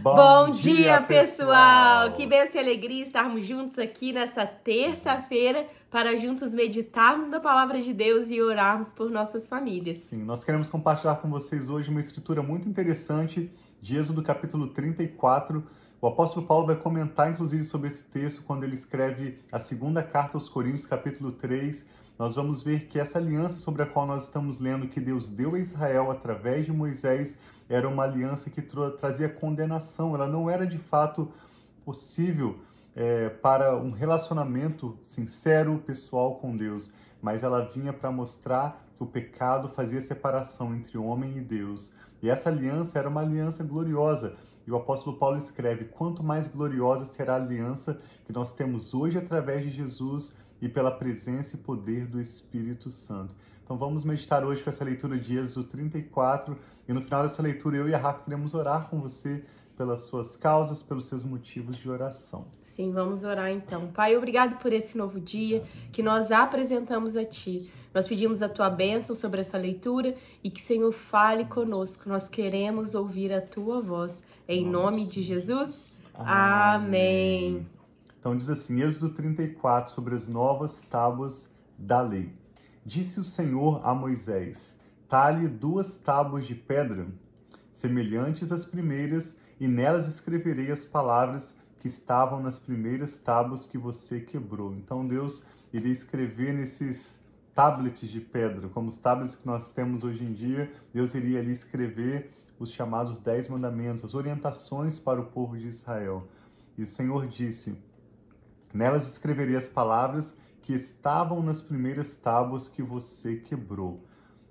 Bom, dia, pessoal! Que bênção e alegria estarmos juntos aqui nessa terça-feira para juntos meditarmos na palavra de Deus e orarmos por nossas famílias. Sim, nós queremos compartilhar com vocês hoje uma escritura muito interessante de Êxodo capítulo 34. O apóstolo Paulo vai comentar inclusive sobre esse texto quando ele escreve a segunda carta aos Coríntios, capítulo 3. Nós vamos ver que essa aliança sobre a qual nós estamos lendo que Deus deu a Israel através de Moisés era uma aliança que tra trazia condenação, ela não era de fato possível é, para um relacionamento sincero, pessoal com Deus, mas ela vinha para mostrar que o pecado fazia separação entre homem e Deus. E essa aliança era uma aliança gloriosa. E o apóstolo Paulo escreve: quanto mais gloriosa será a aliança que nós temos hoje através de Jesus e pela presença e poder do Espírito Santo. Então vamos meditar hoje com essa leitura de Êxodo 34 e no final dessa leitura eu e a Rafa queremos orar com você pelas suas causas, pelos seus motivos de oração. Sim, vamos orar então. Pai, obrigado por esse novo dia que nós apresentamos a Ti. Nós pedimos a Tua bênção sobre essa leitura e que, Senhor, fale conosco. Nós queremos ouvir a Tua voz. Em nome de Jesus. Amém. Então diz assim, Êxodo 34, sobre as novas tábuas da lei. Disse o Senhor a Moisés: Talhe duas tábuas de pedra, semelhantes às primeiras, e nelas escreverei as palavras que estavam nas primeiras tábuas que você quebrou. Então Deus iria escrever nesses tablets de pedra, como os tablets que nós temos hoje em dia, Deus iria ali escrever os chamados Dez Mandamentos, as orientações para o povo de Israel. E o Senhor disse: Nelas escreverei as palavras que estavam nas primeiras tábuas que você quebrou.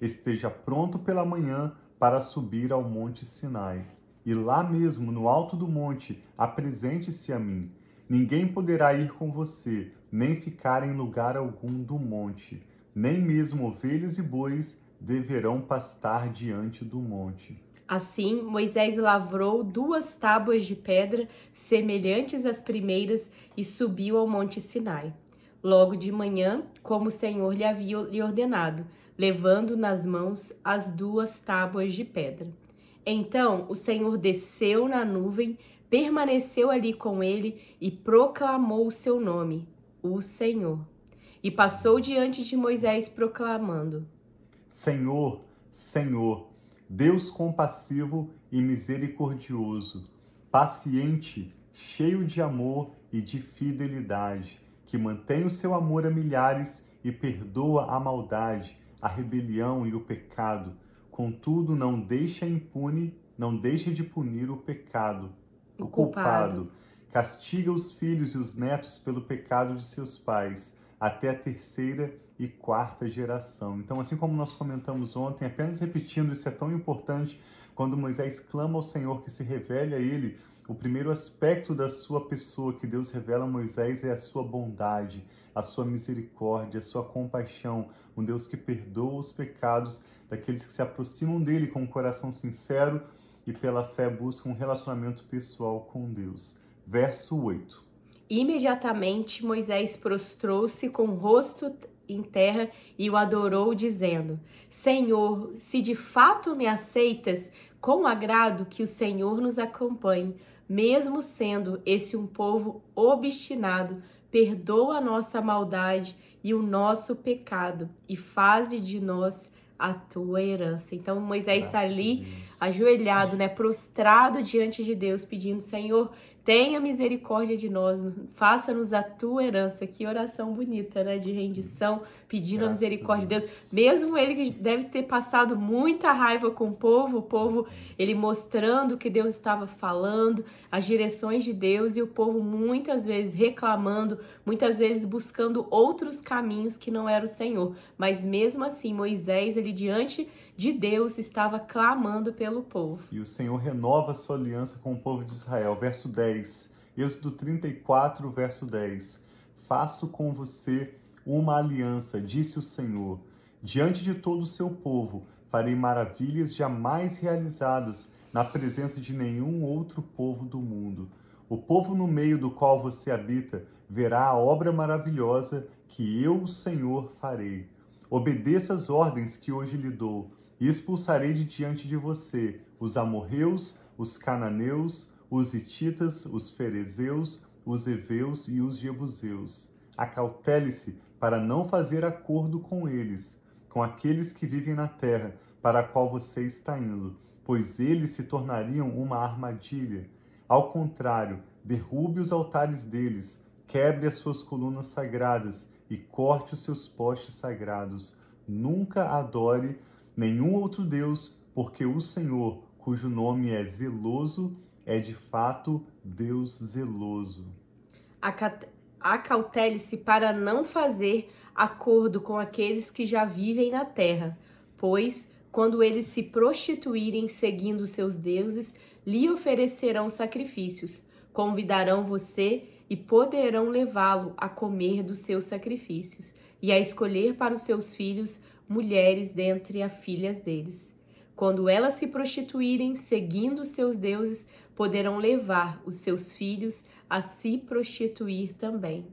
Esteja pronto pela manhã para subir ao monte Sinai. E lá mesmo, no alto do monte, apresente-se a mim. Ninguém poderá ir com você, nem ficar em lugar algum do monte. Nem mesmo ovelhas e bois deverão pastar diante do monte. Assim, Moisés lavrou duas tábuas de pedra semelhantes às primeiras e subiu ao monte Sinai logo de manhã, como o Senhor lhe havia lhe ordenado, levando nas mãos as duas tábuas de pedra. Então o Senhor desceu na nuvem, permaneceu ali com ele e proclamou o seu nome, o Senhor. E passou diante de Moisés proclamando: Senhor, Senhor, Deus compassivo e misericordioso, paciente, cheio de amor e de fidelidade que mantém o seu amor a milhares e perdoa a maldade, a rebelião e o pecado. Contudo, não deixa impune, não deixa de punir o pecado, o, o culpado. culpado. Castiga os filhos e os netos pelo pecado de seus pais, até a terceira e quarta geração. Então, assim como nós comentamos ontem, apenas repetindo, isso é tão importante quando Moisés clama ao Senhor que se revele a ele o primeiro aspecto da sua pessoa que Deus revela a Moisés é a sua bondade, a sua misericórdia, a sua compaixão, um Deus que perdoa os pecados daqueles que se aproximam dele com um coração sincero e pela fé buscam um relacionamento pessoal com Deus. Verso 8. Imediatamente Moisés prostrou-se com o rosto em terra e o adorou, dizendo: Senhor, se de fato me aceitas, com agrado que o Senhor nos acompanhe mesmo sendo esse um povo obstinado, perdoa a nossa maldade e o nosso pecado e faze de nós a tua herança. Então Moisés está ali ajoelhado, né, prostrado diante de Deus, pedindo: Senhor, tenha misericórdia de nós, faça-nos a tua herança. Que oração bonita, né? De rendição, pedindo Graças a misericórdia de Deus. Mesmo ele que deve ter passado muita raiva com o povo, o povo, ele mostrando o que Deus estava falando, as direções de Deus, e o povo muitas vezes reclamando, muitas vezes buscando outros caminhos que não era o Senhor. Mas mesmo assim, Moisés, ele diante de Deus estava clamando pelo povo. E o Senhor renova sua aliança com o povo de Israel. Verso 10, Êxodo 34, verso 10. Faço com você uma aliança, disse o Senhor. Diante de todo o seu povo farei maravilhas jamais realizadas na presença de nenhum outro povo do mundo. O povo no meio do qual você habita verá a obra maravilhosa que eu, o Senhor, farei. Obedeça as ordens que hoje lhe dou e expulsarei de diante de você os amorreus, os cananeus, os hititas, os ferezeus, os heveus e os jebuseus. Acautele-se para não fazer acordo com eles, com aqueles que vivem na terra, para a qual você está indo, pois eles se tornariam uma armadilha. Ao contrário, derrube os altares deles, quebre as suas colunas sagradas e corte os seus postes sagrados. Nunca adore nenhum outro Deus, porque o Senhor, cujo nome é zeloso, é de fato Deus zeloso. Acautele-se para não fazer acordo com aqueles que já vivem na terra, pois, quando eles se prostituírem seguindo seus deuses, lhe oferecerão sacrifícios, convidarão você e poderão levá-lo a comer dos seus sacrifícios e a escolher para os seus filhos mulheres dentre as filhas deles. Quando elas se prostituírem seguindo seus deuses, poderão levar os seus filhos a se prostituir também.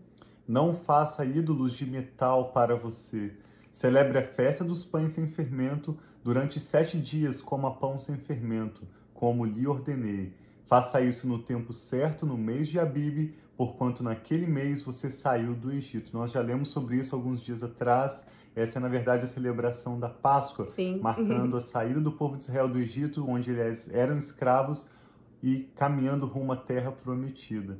Não faça ídolos de metal para você. Celebre a festa dos pães sem fermento durante sete dias, coma pão sem fermento, como lhe ordenei. Faça isso no tempo certo, no mês de Abibe, porquanto naquele mês você saiu do Egito. Nós já lemos sobre isso alguns dias atrás essa é, na verdade, a celebração da Páscoa, Sim. marcando uhum. a saída do povo de Israel do Egito, onde eles eram escravos, e caminhando rumo à terra prometida.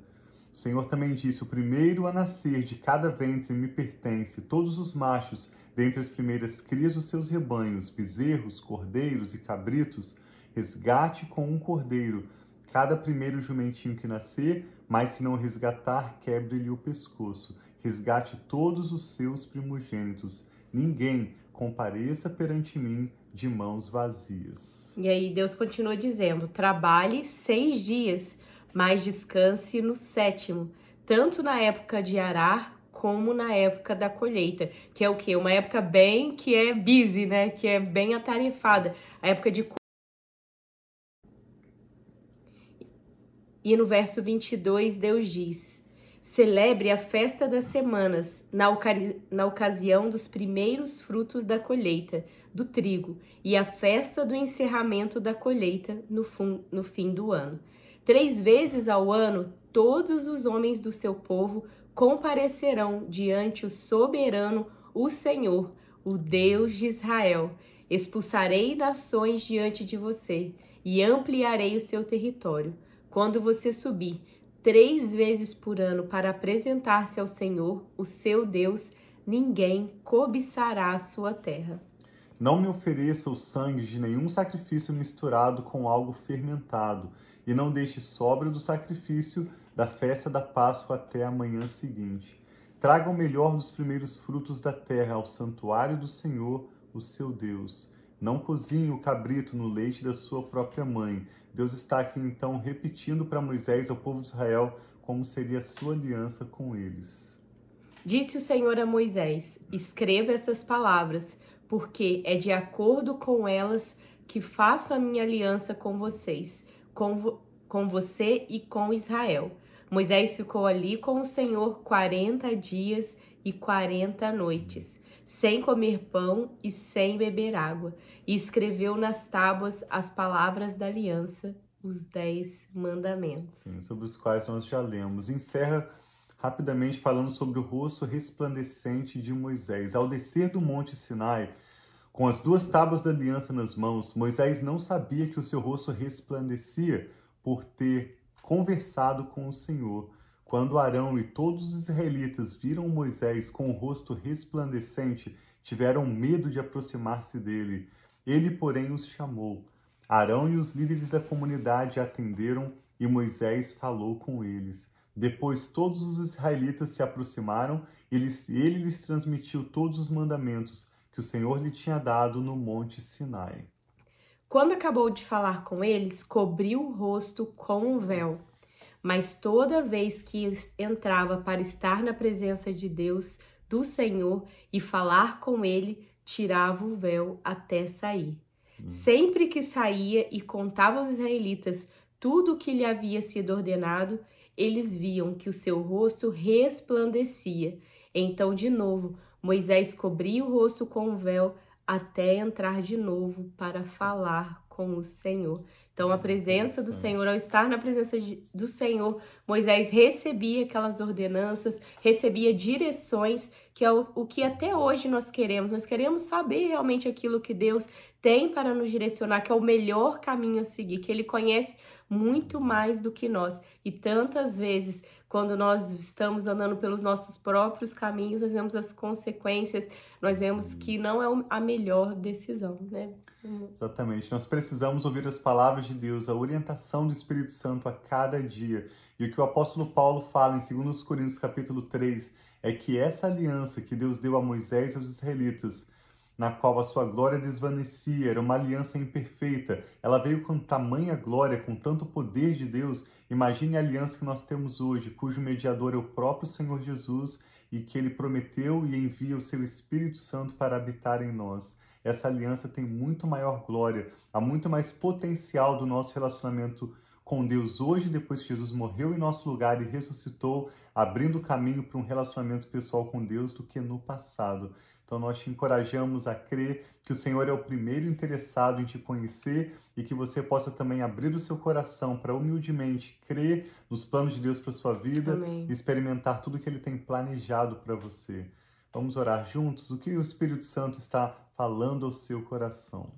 O Senhor também disse: O primeiro a nascer de cada ventre me pertence, todos os machos, dentre as primeiras crias dos seus rebanhos, bezerros, cordeiros e cabritos, resgate com um cordeiro, cada primeiro jumentinho que nascer, mas se não resgatar, quebre-lhe o pescoço. Resgate todos os seus primogênitos ninguém compareça perante mim de mãos vazias. E aí Deus continua dizendo: trabalhe seis dias, mas descanse no sétimo, tanto na época de arar como na época da colheita, que é o que? Uma época bem que é busy, né? Que é bem atarefada, a época de E no verso 22, Deus diz: Celebre a festa das semanas, na, na, ocasião dos primeiros frutos da colheita do trigo, e a festa do encerramento da colheita no, no fim do ano. Três vezes ao ano, todos os homens do seu povo comparecerão diante o soberano, o Senhor, o Deus de Israel. Expulsarei nações diante de você e ampliarei o seu território. Quando você subir três vezes por ano para apresentar-se ao Senhor, o seu Deus, ninguém cobiçará a sua terra. Não me ofereça o sangue de nenhum sacrifício misturado com algo fermentado, e não deixe sobra do sacrifício da festa da Páscoa até a manhã seguinte. Traga o melhor dos primeiros frutos da terra ao santuário do Senhor, o seu Deus. Não cozinhe o cabrito no leite da sua própria mãe. Deus está aqui então repetindo para Moisés e ao povo de Israel como seria a sua aliança com eles. Disse o Senhor a Moisés: Escreva essas palavras, porque é de acordo com elas que faço a minha aliança com vocês, com, vo com você e com Israel. Moisés ficou ali com o Senhor quarenta dias e quarenta noites sem comer pão e sem beber água, e escreveu nas tábuas as palavras da aliança, os dez mandamentos. Sim, sobre os quais nós já lemos. Encerra rapidamente falando sobre o rosto resplandecente de Moisés. Ao descer do monte Sinai, com as duas tábuas da aliança nas mãos, Moisés não sabia que o seu rosto resplandecia por ter conversado com o Senhor. Quando Arão e todos os israelitas viram Moisés com o rosto resplandecente, tiveram medo de aproximar-se dele. Ele, porém, os chamou. Arão e os líderes da comunidade atenderam e Moisés falou com eles. Depois todos os israelitas se aproximaram e ele lhes transmitiu todos os mandamentos que o Senhor lhe tinha dado no monte Sinai. Quando acabou de falar com eles, cobriu o rosto com um véu mas toda vez que entrava para estar na presença de Deus, do Senhor, e falar com ele, tirava o véu até sair. Hum. Sempre que saía e contava aos israelitas tudo o que lhe havia sido ordenado, eles viam que o seu rosto resplandecia. Então, de novo, Moisés cobria o rosto com o véu até entrar de novo para falar com o Senhor. Então, a presença do Senhor, ao estar na presença de, do Senhor, Moisés recebia aquelas ordenanças, recebia direções, que é o, o que até hoje nós queremos. Nós queremos saber realmente aquilo que Deus tem para nos direcionar, que é o melhor caminho a seguir, que Ele conhece muito mais do que nós. E tantas vezes, quando nós estamos andando pelos nossos próprios caminhos, nós vemos as consequências, nós vemos que não é a melhor decisão, né? Exatamente. Nós precisamos ouvir as palavras de Deus, a orientação do Espírito Santo a cada dia. E o que o apóstolo Paulo fala em 2 Coríntios capítulo 3 é que essa aliança que Deus deu a Moisés e aos israelitas na qual a sua glória desvanecia, era uma aliança imperfeita. Ela veio com tamanha glória, com tanto poder de Deus. Imagine a aliança que nós temos hoje, cujo mediador é o próprio Senhor Jesus e que ele prometeu e envia o seu Espírito Santo para habitar em nós. Essa aliança tem muito maior glória, há muito mais potencial do nosso relacionamento com Deus hoje, depois que Jesus morreu em nosso lugar e ressuscitou, abrindo caminho para um relacionamento pessoal com Deus, do que no passado. Então nós te encorajamos a crer que o Senhor é o primeiro interessado em te conhecer e que você possa também abrir o seu coração para humildemente crer nos planos de Deus para sua vida Amém. e experimentar tudo que ele tem planejado para você. Vamos orar juntos? O que o Espírito Santo está falando ao seu coração?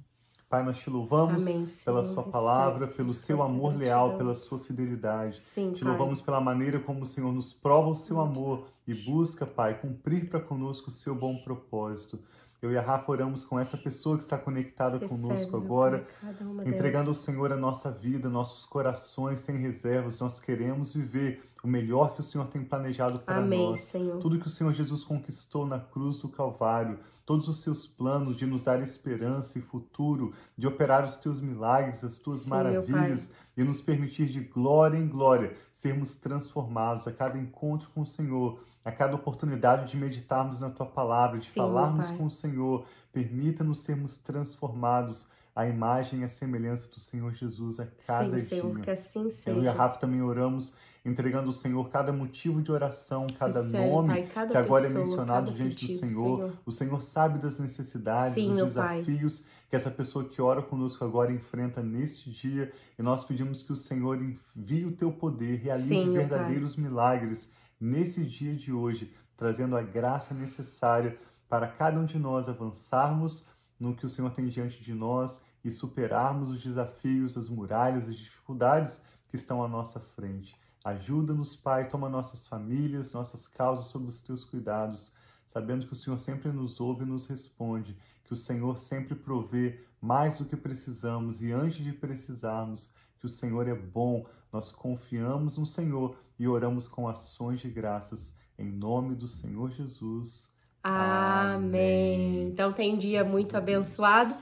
Pai, nós te louvamos Amém, pela Senhor, sua palavra, recebe, pelo seu amor leal, pela sua fidelidade. Sim, Te Pai. louvamos pela maneira como o Senhor nos prova o seu amor e busca, Pai, cumprir para conosco o seu bom propósito. Eu e a Rafa oramos com essa pessoa que está conectada Recebe, conosco agora, Pai, entregando ao delas. Senhor a nossa vida, nossos corações têm reservas, nós queremos viver o melhor que o Senhor tem planejado para Amém, nós. Senhor. Tudo que o Senhor Jesus conquistou na cruz do Calvário, todos os seus planos de nos dar esperança e futuro, de operar os teus milagres, as tuas Sim, maravilhas e nos permitir de glória em glória sermos transformados a cada encontro com o Senhor, a cada oportunidade de meditarmos na tua palavra, de Sim, falarmos com o Senhor. Permita-nos sermos transformados à imagem e à semelhança do Senhor Jesus a cada Sim, Senhor, dia. que assim Eu e a seja. Rafa também oramos, entregando ao Senhor cada motivo de oração, cada Recebe, nome Pai, cada que agora é pessoa, mencionado cada diante do pedido, Senhor. O Senhor sabe das necessidades, Sim, dos meu Pai. desafios que essa pessoa que ora conosco agora enfrenta neste dia. E nós pedimos que o Senhor envie o teu poder, realize Sim, verdadeiros milagres nesse dia de hoje, trazendo a graça necessária para cada um de nós avançarmos no que o Senhor tem diante de nós e superarmos os desafios, as muralhas, as dificuldades que estão à nossa frente. Ajuda-nos, Pai, toma nossas famílias, nossas causas sob os teus cuidados, sabendo que o Senhor sempre nos ouve e nos responde, que o Senhor sempre provê mais do que precisamos e antes de precisarmos, que o Senhor é bom. Nós confiamos no Senhor e oramos com ações de graças em nome do Senhor Jesus. Amém. Amém. Então tem dia muito abençoado.